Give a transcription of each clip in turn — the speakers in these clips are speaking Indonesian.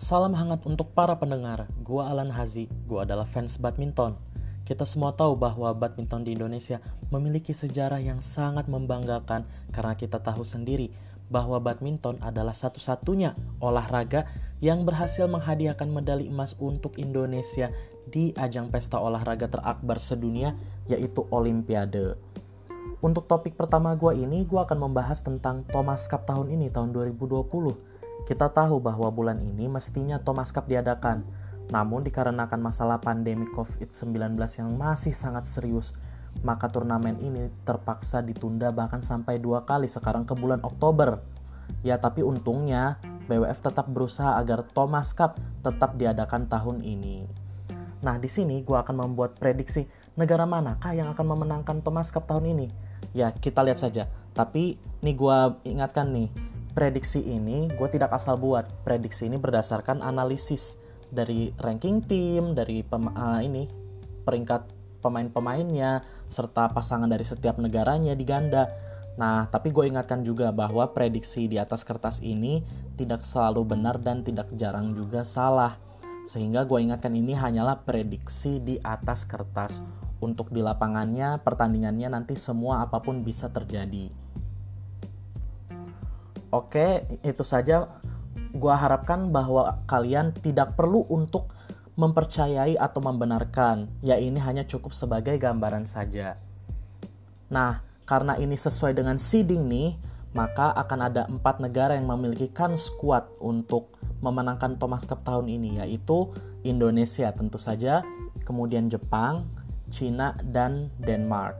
Salam hangat untuk para pendengar. Gua Alan Hazi, gua adalah fans badminton. Kita semua tahu bahwa badminton di Indonesia memiliki sejarah yang sangat membanggakan karena kita tahu sendiri bahwa badminton adalah satu-satunya olahraga yang berhasil menghadiahkan medali emas untuk Indonesia di ajang pesta olahraga terakbar sedunia yaitu Olimpiade. Untuk topik pertama gue ini, gue akan membahas tentang Thomas Cup tahun ini, tahun 2020. Kita tahu bahwa bulan ini mestinya Thomas Cup diadakan, namun dikarenakan masalah pandemi COVID-19 yang masih sangat serius, maka turnamen ini terpaksa ditunda bahkan sampai dua kali sekarang ke bulan Oktober. Ya tapi untungnya BWF tetap berusaha agar Thomas Cup tetap diadakan tahun ini. Nah di sini gue akan membuat prediksi negara manakah yang akan memenangkan Thomas Cup tahun ini ya kita lihat saja tapi nih gue ingatkan nih prediksi ini gue tidak asal buat. Prediksi ini berdasarkan analisis dari ranking tim dari pem, uh, ini peringkat pemain-pemainnya serta pasangan dari setiap negaranya di ganda Nah, tapi gue ingatkan juga bahwa prediksi di atas kertas ini tidak selalu benar dan tidak jarang juga salah. Sehingga gue ingatkan ini hanyalah prediksi di atas kertas. Untuk di lapangannya pertandingannya nanti semua apa pun bisa terjadi oke itu saja. Gua harapkan bahwa kalian tidak perlu untuk mempercayai atau membenarkan. Ya ini hanya cukup sebagai gambaran saja. Nah karena ini sesuai dengan seeding nih maka akan ada empat negara yang memiliki kan squad untuk memenangkan Thomas Cup tahun ini yaitu Indonesia tentu saja, kemudian Jepang, Cina, dan Denmark.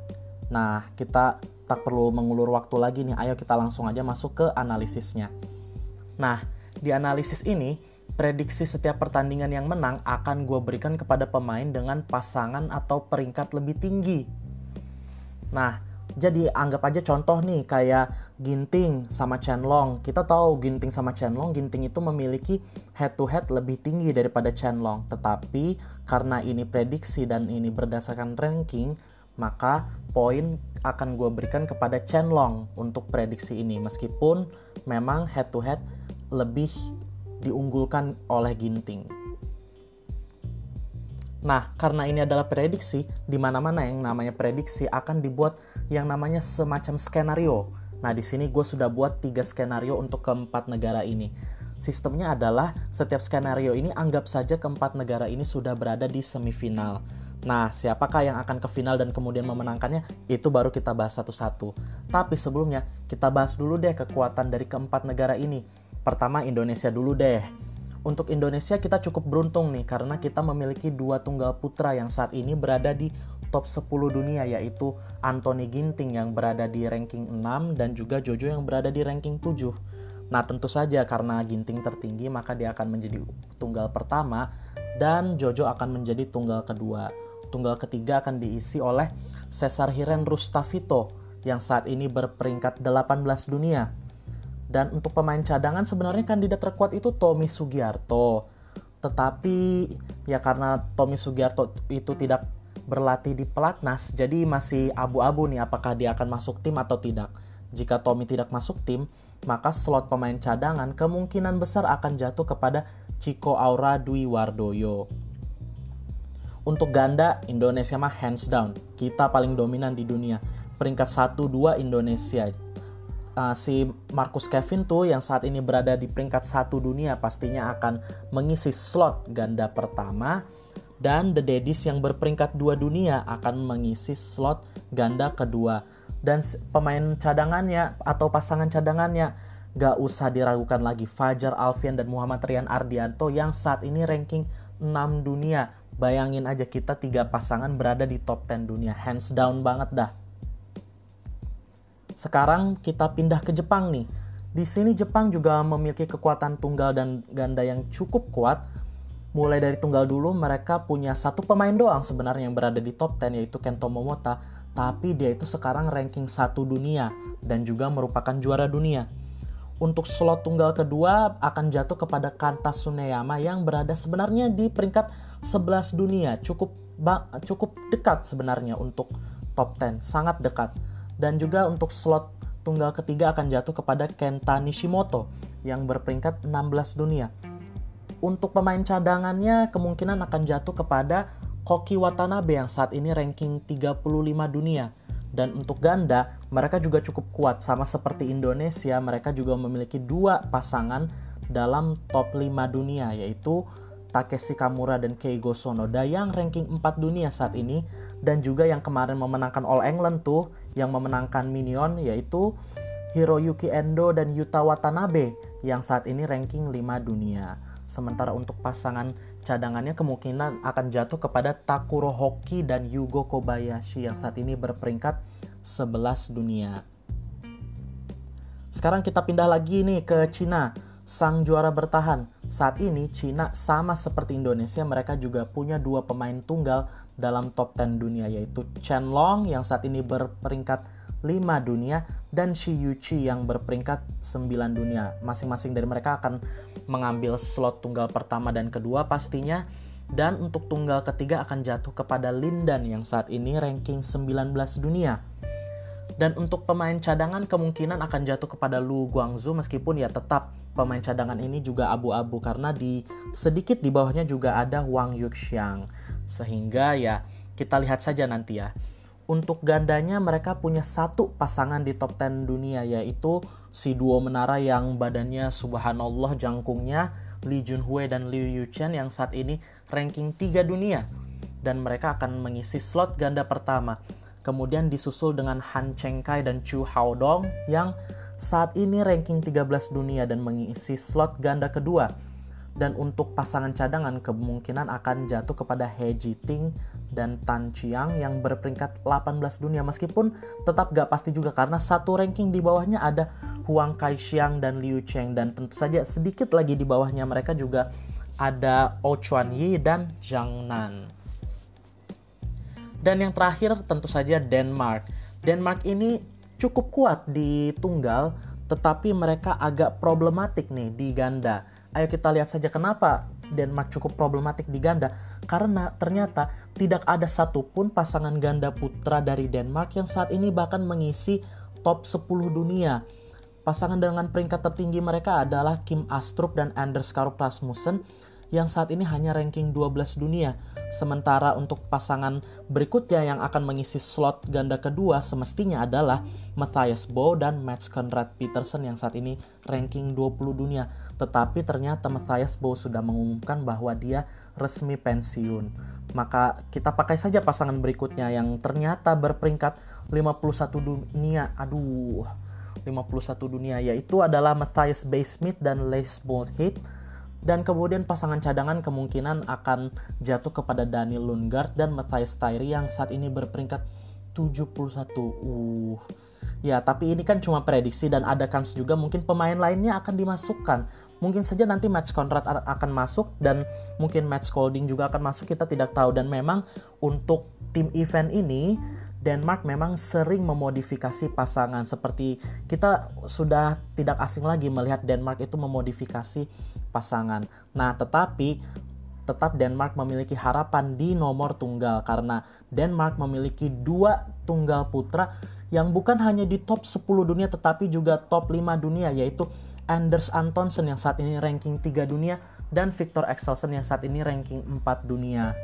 Nah, kita tak perlu mengulur waktu lagi nih, ayo kita langsung aja masuk ke analisisnya. Nah, di analisis ini, prediksi setiap pertandingan yang menang akan gue berikan kepada pemain dengan pasangan atau peringkat lebih tinggi. Nah, jadi anggap aja contoh nih kayak Ginting sama Chenlong. Kita tahu Ginting sama Chenlong, Ginting itu memiliki head to head lebih tinggi daripada Chenlong. Tetapi karena ini prediksi dan ini berdasarkan ranking, maka poin akan gue berikan kepada Chenlong untuk prediksi ini. Meskipun memang head to head lebih diunggulkan oleh Ginting. Nah, karena ini adalah prediksi, di mana-mana yang namanya prediksi akan dibuat yang namanya semacam skenario. Nah, di sini gue sudah buat tiga skenario untuk keempat negara ini. Sistemnya adalah setiap skenario ini anggap saja keempat negara ini sudah berada di semifinal. Nah, siapakah yang akan ke final dan kemudian memenangkannya? Itu baru kita bahas satu-satu. Tapi sebelumnya, kita bahas dulu deh kekuatan dari keempat negara ini. Pertama, Indonesia dulu deh. Untuk Indonesia kita cukup beruntung nih karena kita memiliki dua tunggal putra yang saat ini berada di top 10 dunia yaitu Anthony Ginting yang berada di ranking 6 dan juga Jojo yang berada di ranking 7. Nah tentu saja karena Ginting tertinggi maka dia akan menjadi tunggal pertama dan Jojo akan menjadi tunggal kedua. Tunggal ketiga akan diisi oleh Cesar Hiren Rustavito yang saat ini berperingkat 18 dunia dan untuk pemain cadangan sebenarnya kandidat terkuat itu Tommy Sugiarto. Tetapi ya karena Tommy Sugiarto itu tidak berlatih di pelatnas, jadi masih abu-abu nih apakah dia akan masuk tim atau tidak. Jika Tommy tidak masuk tim, maka slot pemain cadangan kemungkinan besar akan jatuh kepada Chico Aura Dwi Wardoyo. Untuk ganda, Indonesia mah hands down. Kita paling dominan di dunia. Peringkat 1-2 Indonesia uh, si Marcus Kevin tuh yang saat ini berada di peringkat satu dunia pastinya akan mengisi slot ganda pertama dan The Daddies yang berperingkat dua dunia akan mengisi slot ganda kedua dan pemain cadangannya atau pasangan cadangannya gak usah diragukan lagi Fajar Alfian dan Muhammad Rian Ardianto yang saat ini ranking 6 dunia bayangin aja kita tiga pasangan berada di top 10 dunia hands down banget dah sekarang kita pindah ke Jepang nih. Di sini Jepang juga memiliki kekuatan tunggal dan ganda yang cukup kuat. Mulai dari tunggal dulu mereka punya satu pemain doang sebenarnya yang berada di top 10 yaitu Kento Momota. Tapi dia itu sekarang ranking satu dunia dan juga merupakan juara dunia. Untuk slot tunggal kedua akan jatuh kepada Kanta Suneyama yang berada sebenarnya di peringkat 11 dunia. Cukup cukup dekat sebenarnya untuk top 10, sangat dekat dan juga untuk slot tunggal ketiga akan jatuh kepada Kenta Nishimoto yang berperingkat 16 dunia. untuk pemain cadangannya kemungkinan akan jatuh kepada Koki Watanabe yang saat ini ranking 35 dunia. Dan untuk ganda, mereka juga cukup kuat sama seperti Indonesia, mereka juga memiliki dua pasangan dalam top 5 dunia yaitu Takeshi Kamura dan Keigo Sonoda yang ranking 4 dunia saat ini dan juga yang kemarin memenangkan All England tuh yang memenangkan Minion yaitu Hiroyuki Endo dan Yuta Watanabe yang saat ini ranking 5 dunia. Sementara untuk pasangan cadangannya kemungkinan akan jatuh kepada Takuro Hoki dan Yugo Kobayashi yang saat ini berperingkat 11 dunia. Sekarang kita pindah lagi nih ke Cina, sang juara bertahan. Saat ini Cina sama seperti Indonesia, mereka juga punya dua pemain tunggal dalam top 10 dunia yaitu Chen Long yang saat ini berperingkat 5 dunia dan Shi Yuchi yang berperingkat 9 dunia. Masing-masing dari mereka akan mengambil slot tunggal pertama dan kedua pastinya dan untuk tunggal ketiga akan jatuh kepada Lindan yang saat ini ranking 19 dunia. Dan untuk pemain cadangan kemungkinan akan jatuh kepada Lu Guangzhou meskipun ya tetap pemain cadangan ini juga abu-abu karena di sedikit di bawahnya juga ada Wang Yuxiang. Sehingga ya kita lihat saja nanti ya. Untuk gandanya mereka punya satu pasangan di top 10 dunia yaitu si duo menara yang badannya subhanallah jangkungnya Lee Junhui dan Liu Yuchen yang saat ini ranking 3 dunia dan mereka akan mengisi slot ganda pertama. Kemudian disusul dengan Han Chengkai dan Chu Haodong yang saat ini ranking 13 dunia dan mengisi slot ganda kedua. Dan untuk pasangan cadangan kemungkinan akan jatuh kepada He Jiting dan Tan Chiang yang berperingkat 18 dunia meskipun tetap gak pasti juga karena satu ranking di bawahnya ada Huang Kai-xiang dan Liu Cheng dan tentu saja sedikit lagi di bawahnya mereka juga ada Oh Chuan Yi dan Zhang Nan. Dan yang terakhir tentu saja Denmark. Denmark ini cukup kuat di tunggal tetapi mereka agak problematik nih di ganda. Ayo kita lihat saja kenapa Denmark cukup problematik di ganda karena ternyata tidak ada satupun pasangan ganda putra dari Denmark yang saat ini bahkan mengisi top 10 dunia. Pasangan dengan peringkat tertinggi mereka adalah Kim Astrup dan Anders Karup Rasmussen yang saat ini hanya ranking 12 dunia. Sementara untuk pasangan berikutnya yang akan mengisi slot ganda kedua semestinya adalah Matthias Bo dan Mats Conrad Peterson yang saat ini ranking 20 dunia. Tetapi ternyata Matthias Bo sudah mengumumkan bahwa dia resmi pensiun. Maka kita pakai saja pasangan berikutnya yang ternyata berperingkat 51 dunia. Aduh, 51 dunia yaitu adalah Matthias Baysmith dan Les Bolthead dan kemudian pasangan cadangan kemungkinan akan jatuh kepada Daniel Lundgaard dan Matthias Tyree yang saat ini berperingkat 71. Uh. Ya, tapi ini kan cuma prediksi dan ada kans juga mungkin pemain lainnya akan dimasukkan. Mungkin saja nanti match Conrad akan masuk dan mungkin match Colding juga akan masuk, kita tidak tahu. Dan memang untuk tim event ini Denmark memang sering memodifikasi pasangan. Seperti kita sudah tidak asing lagi melihat Denmark itu memodifikasi pasangan. Nah, tetapi tetap Denmark memiliki harapan di nomor tunggal. Karena Denmark memiliki dua tunggal putra yang bukan hanya di top 10 dunia tetapi juga top 5 dunia yaitu Anders Antonsen yang saat ini ranking 3 dunia dan Victor Axelsen yang saat ini ranking 4 dunia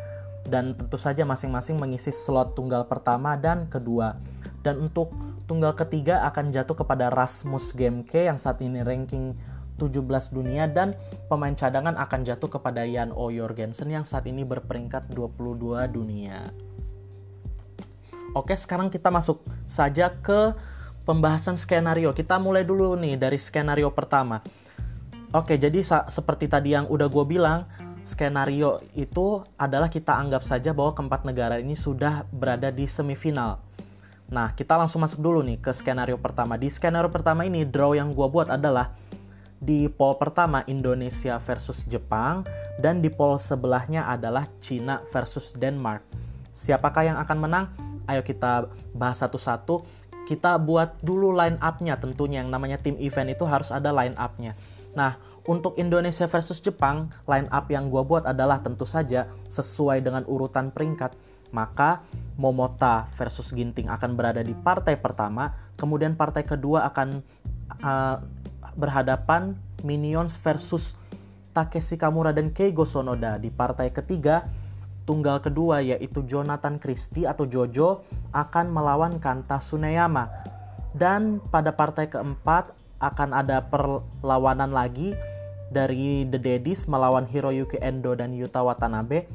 dan tentu saja masing-masing mengisi slot tunggal pertama dan kedua. Dan untuk tunggal ketiga akan jatuh kepada Rasmus Gemke yang saat ini ranking 17 dunia dan pemain cadangan akan jatuh kepada Jan O Jorgensen yang saat ini berperingkat 22 dunia. Oke, sekarang kita masuk saja ke pembahasan skenario. Kita mulai dulu nih dari skenario pertama. Oke, jadi seperti tadi yang udah gue bilang, skenario itu adalah kita anggap saja bahwa keempat negara ini sudah berada di semifinal. Nah, kita langsung masuk dulu nih ke skenario pertama. Di skenario pertama ini, draw yang gue buat adalah di poll pertama Indonesia versus Jepang dan di poll sebelahnya adalah Cina versus Denmark. Siapakah yang akan menang? Ayo kita bahas satu-satu. Kita buat dulu line up-nya tentunya yang namanya tim event itu harus ada line up-nya. Nah, untuk Indonesia versus Jepang, line up yang gue buat adalah tentu saja sesuai dengan urutan peringkat. Maka Momota versus Ginting akan berada di partai pertama, kemudian partai kedua akan uh, berhadapan Minions versus Takeshi Kamura dan Keigo Sonoda. Di partai ketiga, tunggal kedua yaitu Jonathan Christie atau Jojo akan melawan Kanta Suneyama. Dan pada partai keempat akan ada perlawanan lagi dari The Daddies melawan Hiroyuki Endo dan Yuta Watanabe.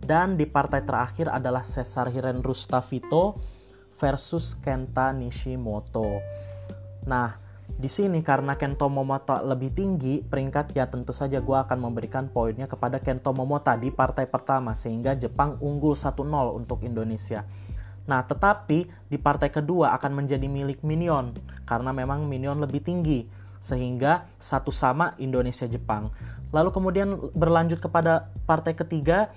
Dan di partai terakhir adalah Cesar Hiren Rustavito versus Kenta Nishimoto. Nah, di sini karena Kento Momota lebih tinggi peringkat ya tentu saja gue akan memberikan poinnya kepada Kento Momota di partai pertama sehingga Jepang unggul 1-0 untuk Indonesia. Nah, tetapi di partai kedua akan menjadi milik Minion karena memang Minion lebih tinggi sehingga satu sama Indonesia Jepang. Lalu kemudian berlanjut kepada partai ketiga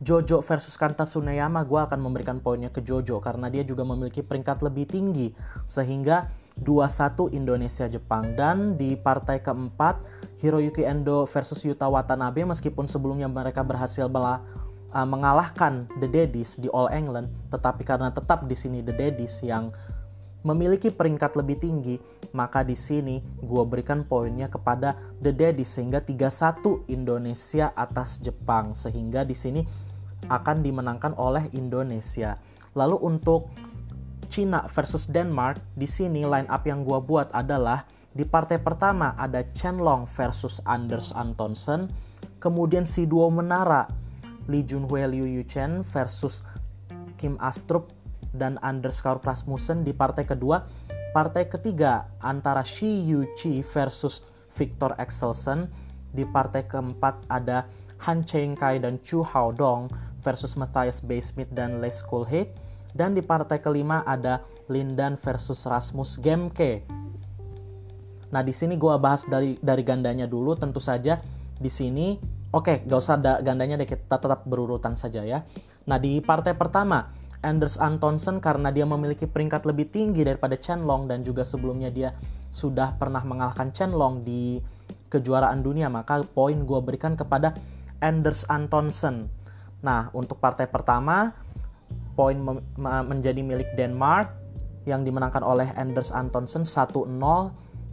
Jojo versus Kanta Suneyama, gue akan memberikan poinnya ke Jojo karena dia juga memiliki peringkat lebih tinggi sehingga 2-1 Indonesia Jepang dan di partai keempat Hiroyuki Endo versus Yuta Watanabe meskipun sebelumnya mereka berhasil bela, uh, mengalahkan The Daddies di All England tetapi karena tetap di sini The Daddies yang memiliki peringkat lebih tinggi maka di sini gue berikan poinnya kepada The Daddies sehingga 3-1 Indonesia atas Jepang sehingga di sini akan dimenangkan oleh Indonesia. Lalu untuk Cina versus Denmark, di sini line up yang gua buat adalah di partai pertama ada Chen Long versus Anders Antonsen, kemudian si duo menara Lee Junhui Liu Yuchen versus Kim Astrup dan Anders Kaur Rasmussen di partai kedua. Partai ketiga antara Shi Yu Chi versus Victor Axelsen. Di partai keempat ada Han Cheng Kai dan Chu Hao Dong versus Matthias Basemith dan Les Coolhead. Dan di partai kelima ada Lindan versus Rasmus Gemke. Nah di sini gue bahas dari dari gandanya dulu. Tentu saja di sini, oke, okay, gak usah ada gandanya deh kita tetap berurutan saja ya. Nah di partai pertama Anders Antonsen karena dia memiliki peringkat lebih tinggi daripada Chen Long dan juga sebelumnya dia sudah pernah mengalahkan Chen Long di kejuaraan dunia maka poin gue berikan kepada Anders Antonsen Nah, untuk partai pertama, poin menjadi milik Denmark yang dimenangkan oleh Anders Antonsen 1-0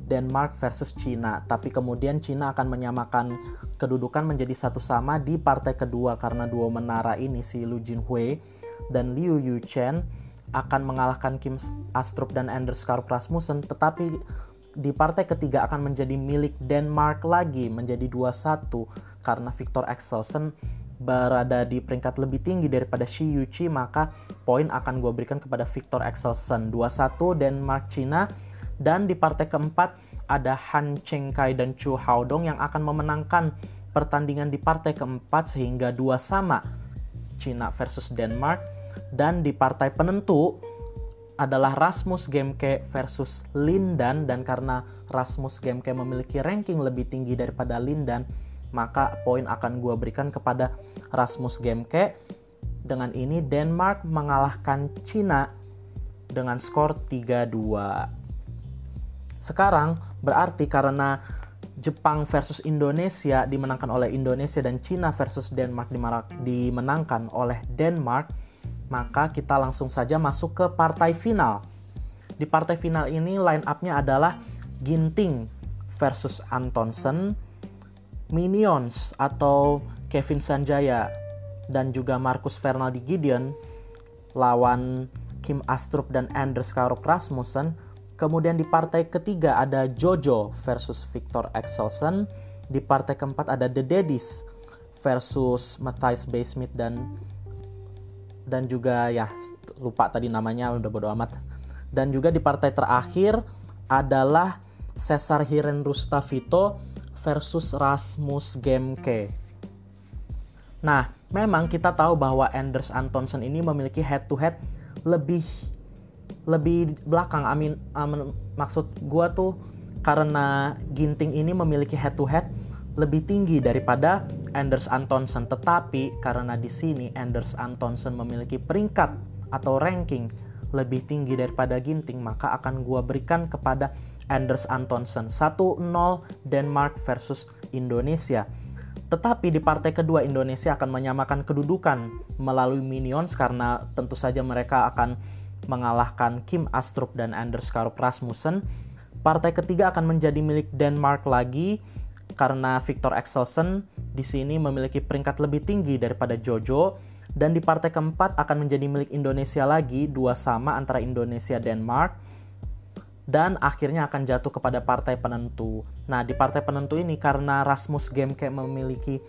Denmark versus China. Tapi kemudian China akan menyamakan kedudukan menjadi satu sama di partai kedua karena dua menara ini si Lu Jinhui dan Liu Yuchen akan mengalahkan Kim Astrup dan Anders Karp Rasmussen tetapi di partai ketiga akan menjadi milik Denmark lagi menjadi 2-1 karena Victor Axelsen berada di peringkat lebih tinggi daripada Shi Yuchi maka poin akan gue berikan kepada Victor Axelsen. 2-1 Denmark Cina. Dan di partai keempat ada Han Cheng Kai dan Chu Haodong yang akan memenangkan pertandingan di partai keempat sehingga dua sama Cina versus Denmark dan di partai penentu adalah Rasmus Gemke versus Lindan dan karena Rasmus Gemke memiliki ranking lebih tinggi daripada Lindan maka poin akan gue berikan kepada Rasmus Gemke. Dengan ini Denmark mengalahkan Cina dengan skor 3-2. Sekarang berarti karena Jepang versus Indonesia dimenangkan oleh Indonesia dan Cina versus Denmark dimenangkan oleh Denmark, maka kita langsung saja masuk ke partai final. Di partai final ini line up-nya adalah Ginting versus Antonsen, Minions atau Kevin Sanjaya dan juga Marcus Fernaldi Gideon lawan Kim Astrup dan Anders Karok Rasmussen. Kemudian di partai ketiga ada Jojo versus Victor Axelsen. Di partai keempat ada The Daddies versus Matthias Basemith dan dan juga ya lupa tadi namanya udah bodo amat. Dan juga di partai terakhir adalah Cesar Hiren Rustavito versus Rasmus Gemke. Nah, memang kita tahu bahwa Anders Antonsen ini memiliki head to head lebih lebih belakang. Amin, maksud gua tuh karena Ginting ini memiliki head to head lebih tinggi daripada Anders Antonsen. Tetapi karena di sini Anders Antonsen memiliki peringkat atau ranking lebih tinggi daripada Ginting, maka akan gua berikan kepada Anders Antonsen 1-0 Denmark versus Indonesia. Tetapi di partai kedua Indonesia akan menyamakan kedudukan melalui Minions karena tentu saja mereka akan mengalahkan Kim Astrup dan Anders Karup Rasmussen. Partai ketiga akan menjadi milik Denmark lagi karena Victor Axelsen di sini memiliki peringkat lebih tinggi daripada Jojo dan di partai keempat akan menjadi milik Indonesia lagi dua sama antara Indonesia Denmark dan akhirnya akan jatuh kepada partai penentu. Nah, di partai penentu ini karena Rasmus Gemke memiliki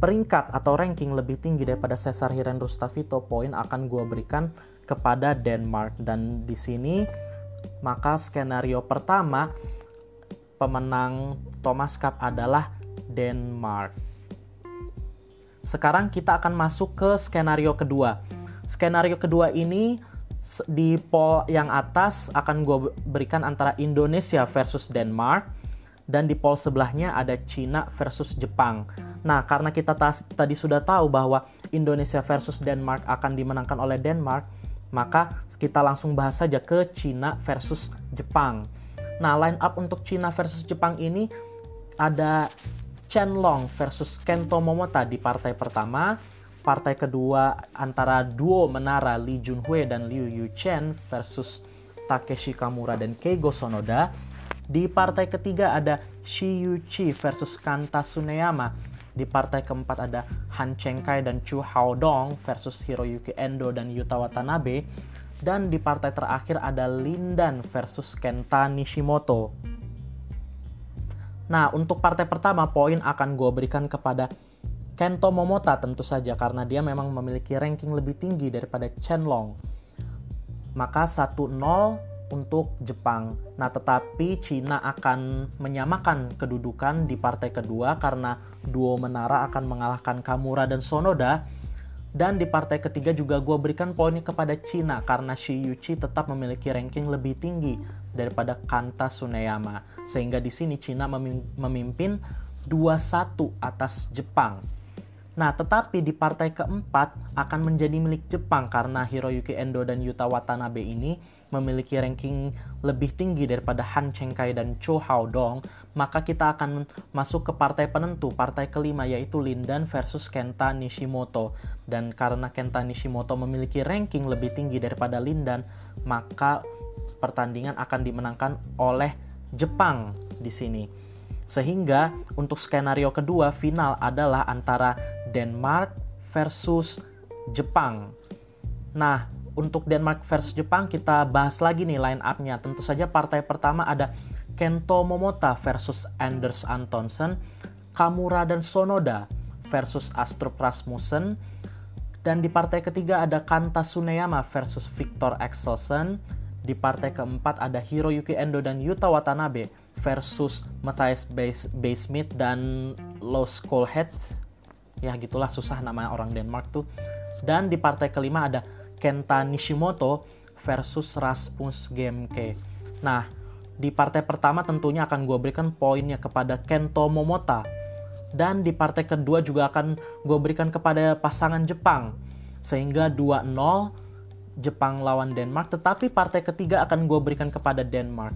peringkat atau ranking lebih tinggi daripada Cesar Hiren Rustavito, poin akan gue berikan kepada Denmark. Dan di sini maka skenario pertama pemenang Thomas Cup adalah Denmark. Sekarang kita akan masuk ke skenario kedua. Skenario kedua ini di poll yang atas akan gue berikan antara Indonesia versus Denmark dan di poll sebelahnya ada Cina versus Jepang. Nah, karena kita tadi sudah tahu bahwa Indonesia versus Denmark akan dimenangkan oleh Denmark, maka kita langsung bahas saja ke Cina versus Jepang. Nah, line up untuk Cina versus Jepang ini ada Chen Long versus Kento Momota di partai pertama, partai kedua antara duo menara Lee Junhui dan Liu Yuchen versus Takeshi Kamura dan Keigo Sonoda. Di partai ketiga ada Shi Yuchi versus Kanta Tsuneyama. Di partai keempat ada Han Chengkai dan Chu Haodong versus Hiroyuki Endo dan Yuta Watanabe. Dan di partai terakhir ada Lindan versus Kenta Nishimoto. Nah, untuk partai pertama poin akan gue berikan kepada Kento Momota tentu saja karena dia memang memiliki ranking lebih tinggi daripada Chen Long. Maka 1-0 untuk Jepang. Nah, tetapi Cina akan menyamakan kedudukan di partai kedua karena duo menara akan mengalahkan Kamura dan Sonoda. Dan di partai ketiga juga gue berikan poinnya kepada Cina karena Shi Yuchi tetap memiliki ranking lebih tinggi daripada Kanta Tsuneyama. Sehingga di sini Cina memimpin 2-1 atas Jepang. Nah, tetapi di partai keempat akan menjadi milik Jepang karena Hiroyuki Endo dan Yuta Watanabe ini memiliki ranking lebih tinggi daripada Han Chengkai dan Cho Dong, maka kita akan masuk ke partai penentu, partai kelima yaitu Lindan versus Kenta Nishimoto. Dan karena Kenta Nishimoto memiliki ranking lebih tinggi daripada Lindan, maka pertandingan akan dimenangkan oleh Jepang di sini. Sehingga untuk skenario kedua final adalah antara Denmark versus Jepang. Nah, untuk Denmark versus Jepang kita bahas lagi nih line up-nya. Tentu saja partai pertama ada Kento Momota versus Anders Antonsen, Kamura dan Sonoda versus Astrup Rasmussen, dan di partai ketiga ada Kanta Tsuneyama versus Victor Axelsen, di partai keempat ada Hiroyuki Endo dan Yuta Watanabe versus Matthias Basemith dan Los Colhead ya gitulah susah nama orang Denmark tuh dan di partai kelima ada Kenta Nishimoto versus Rasmus Gemke. Nah di partai pertama tentunya akan gue berikan poinnya kepada Kento Momota. Dan di partai kedua juga akan gue berikan kepada pasangan Jepang. Sehingga 2-0 Jepang lawan Denmark. Tetapi partai ketiga akan gue berikan kepada Denmark.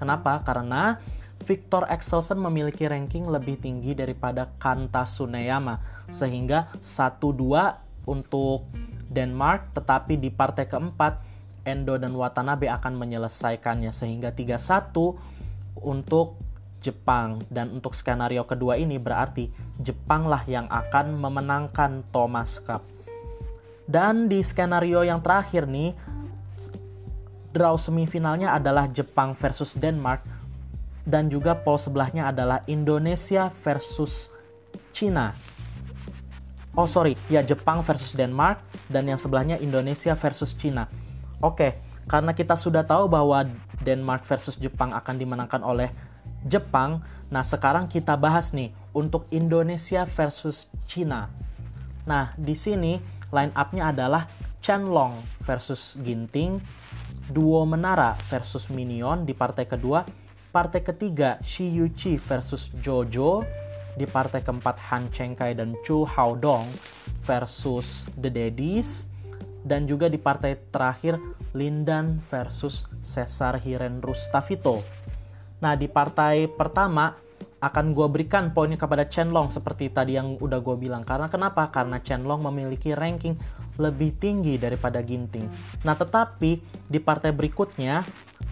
Kenapa? Karena Victor Axelsen memiliki ranking lebih tinggi daripada Kanta Tsuneyama sehingga 1-2 untuk Denmark tetapi di partai keempat Endo dan Watanabe akan menyelesaikannya sehingga 3-1 untuk Jepang dan untuk skenario kedua ini berarti Jepanglah yang akan memenangkan Thomas Cup. Dan di skenario yang terakhir nih draw semifinalnya adalah Jepang versus Denmark dan juga pol sebelahnya adalah Indonesia versus Cina. Oh sorry, ya Jepang versus Denmark dan yang sebelahnya Indonesia versus Cina. Oke, karena kita sudah tahu bahwa Denmark versus Jepang akan dimenangkan oleh Jepang, nah sekarang kita bahas nih untuk Indonesia versus Cina. Nah, di sini line up-nya adalah Chen Long versus Ginting, Duo Menara versus Minion di partai kedua, partai ketiga Shi Yuchi versus Jojo, di partai keempat Han Chengkai dan Chu Haodong versus The Daddies, dan juga di partai terakhir Lindan versus Cesar Hiren Rustavito. Nah di partai pertama akan gue berikan poinnya kepada Chen Long seperti tadi yang udah gue bilang. Karena kenapa? Karena Chen Long memiliki ranking lebih tinggi daripada Ginting. Nah tetapi di partai berikutnya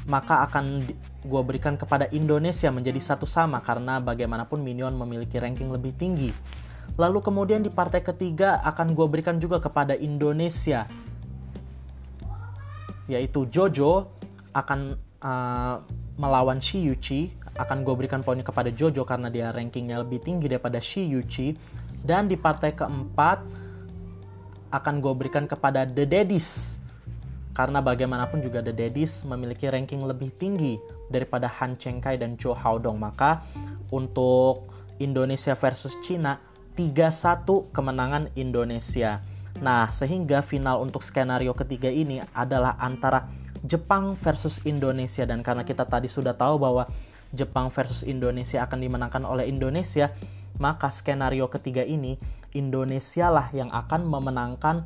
maka akan gue berikan kepada Indonesia menjadi satu sama karena bagaimanapun Minion memiliki ranking lebih tinggi. Lalu kemudian di partai ketiga akan gue berikan juga kepada Indonesia yaitu Jojo akan uh, melawan Shi Yuchi akan gue berikan poinnya kepada Jojo karena dia rankingnya lebih tinggi daripada Shi Yuchi dan di partai keempat akan gue berikan kepada The Daddies karena bagaimanapun juga The Daddies memiliki ranking lebih tinggi daripada Han Chengkai dan Zhou Haodong maka untuk Indonesia versus China 3-1 kemenangan Indonesia. Nah, sehingga final untuk skenario ketiga ini adalah antara Jepang versus Indonesia dan karena kita tadi sudah tahu bahwa Jepang versus Indonesia akan dimenangkan oleh Indonesia, maka skenario ketiga ini Indonesia lah yang akan memenangkan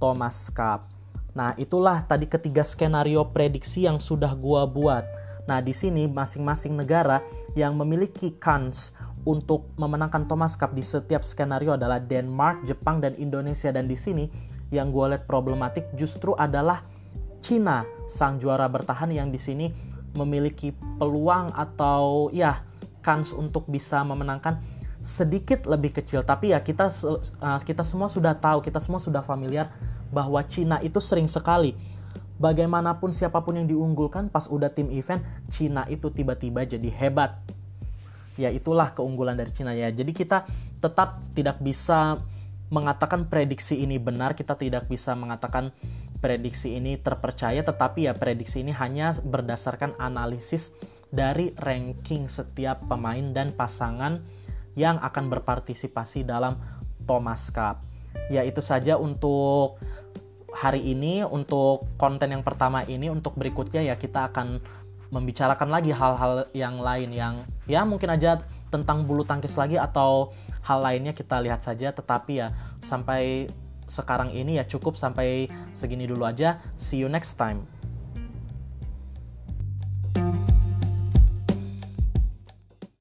Thomas Cup. Nah, itulah tadi ketiga skenario prediksi yang sudah gua buat. Nah, di sini masing-masing negara yang memiliki kans untuk memenangkan Thomas Cup di setiap skenario adalah Denmark, Jepang, dan Indonesia. Dan di sini yang gue lihat problematik justru adalah Cina, sang juara bertahan yang di sini memiliki peluang atau ya kans untuk bisa memenangkan sedikit lebih kecil. Tapi ya kita uh, kita semua sudah tahu, kita semua sudah familiar bahwa Cina itu sering sekali bagaimanapun siapa pun yang diunggulkan pas udah tim event Cina itu tiba-tiba jadi hebat ya itulah keunggulan dari Cina ya. Jadi kita tetap tidak bisa mengatakan prediksi ini benar, kita tidak bisa mengatakan prediksi ini terpercaya, tetapi ya prediksi ini hanya berdasarkan analisis dari ranking setiap pemain dan pasangan yang akan berpartisipasi dalam Thomas Cup. Ya itu saja untuk hari ini, untuk konten yang pertama ini, untuk berikutnya ya kita akan membicarakan lagi hal-hal yang lain yang ya mungkin aja tentang bulu tangkis lagi atau hal lainnya kita lihat saja. Tetapi ya sampai sekarang ini ya cukup sampai segini dulu aja. See you next time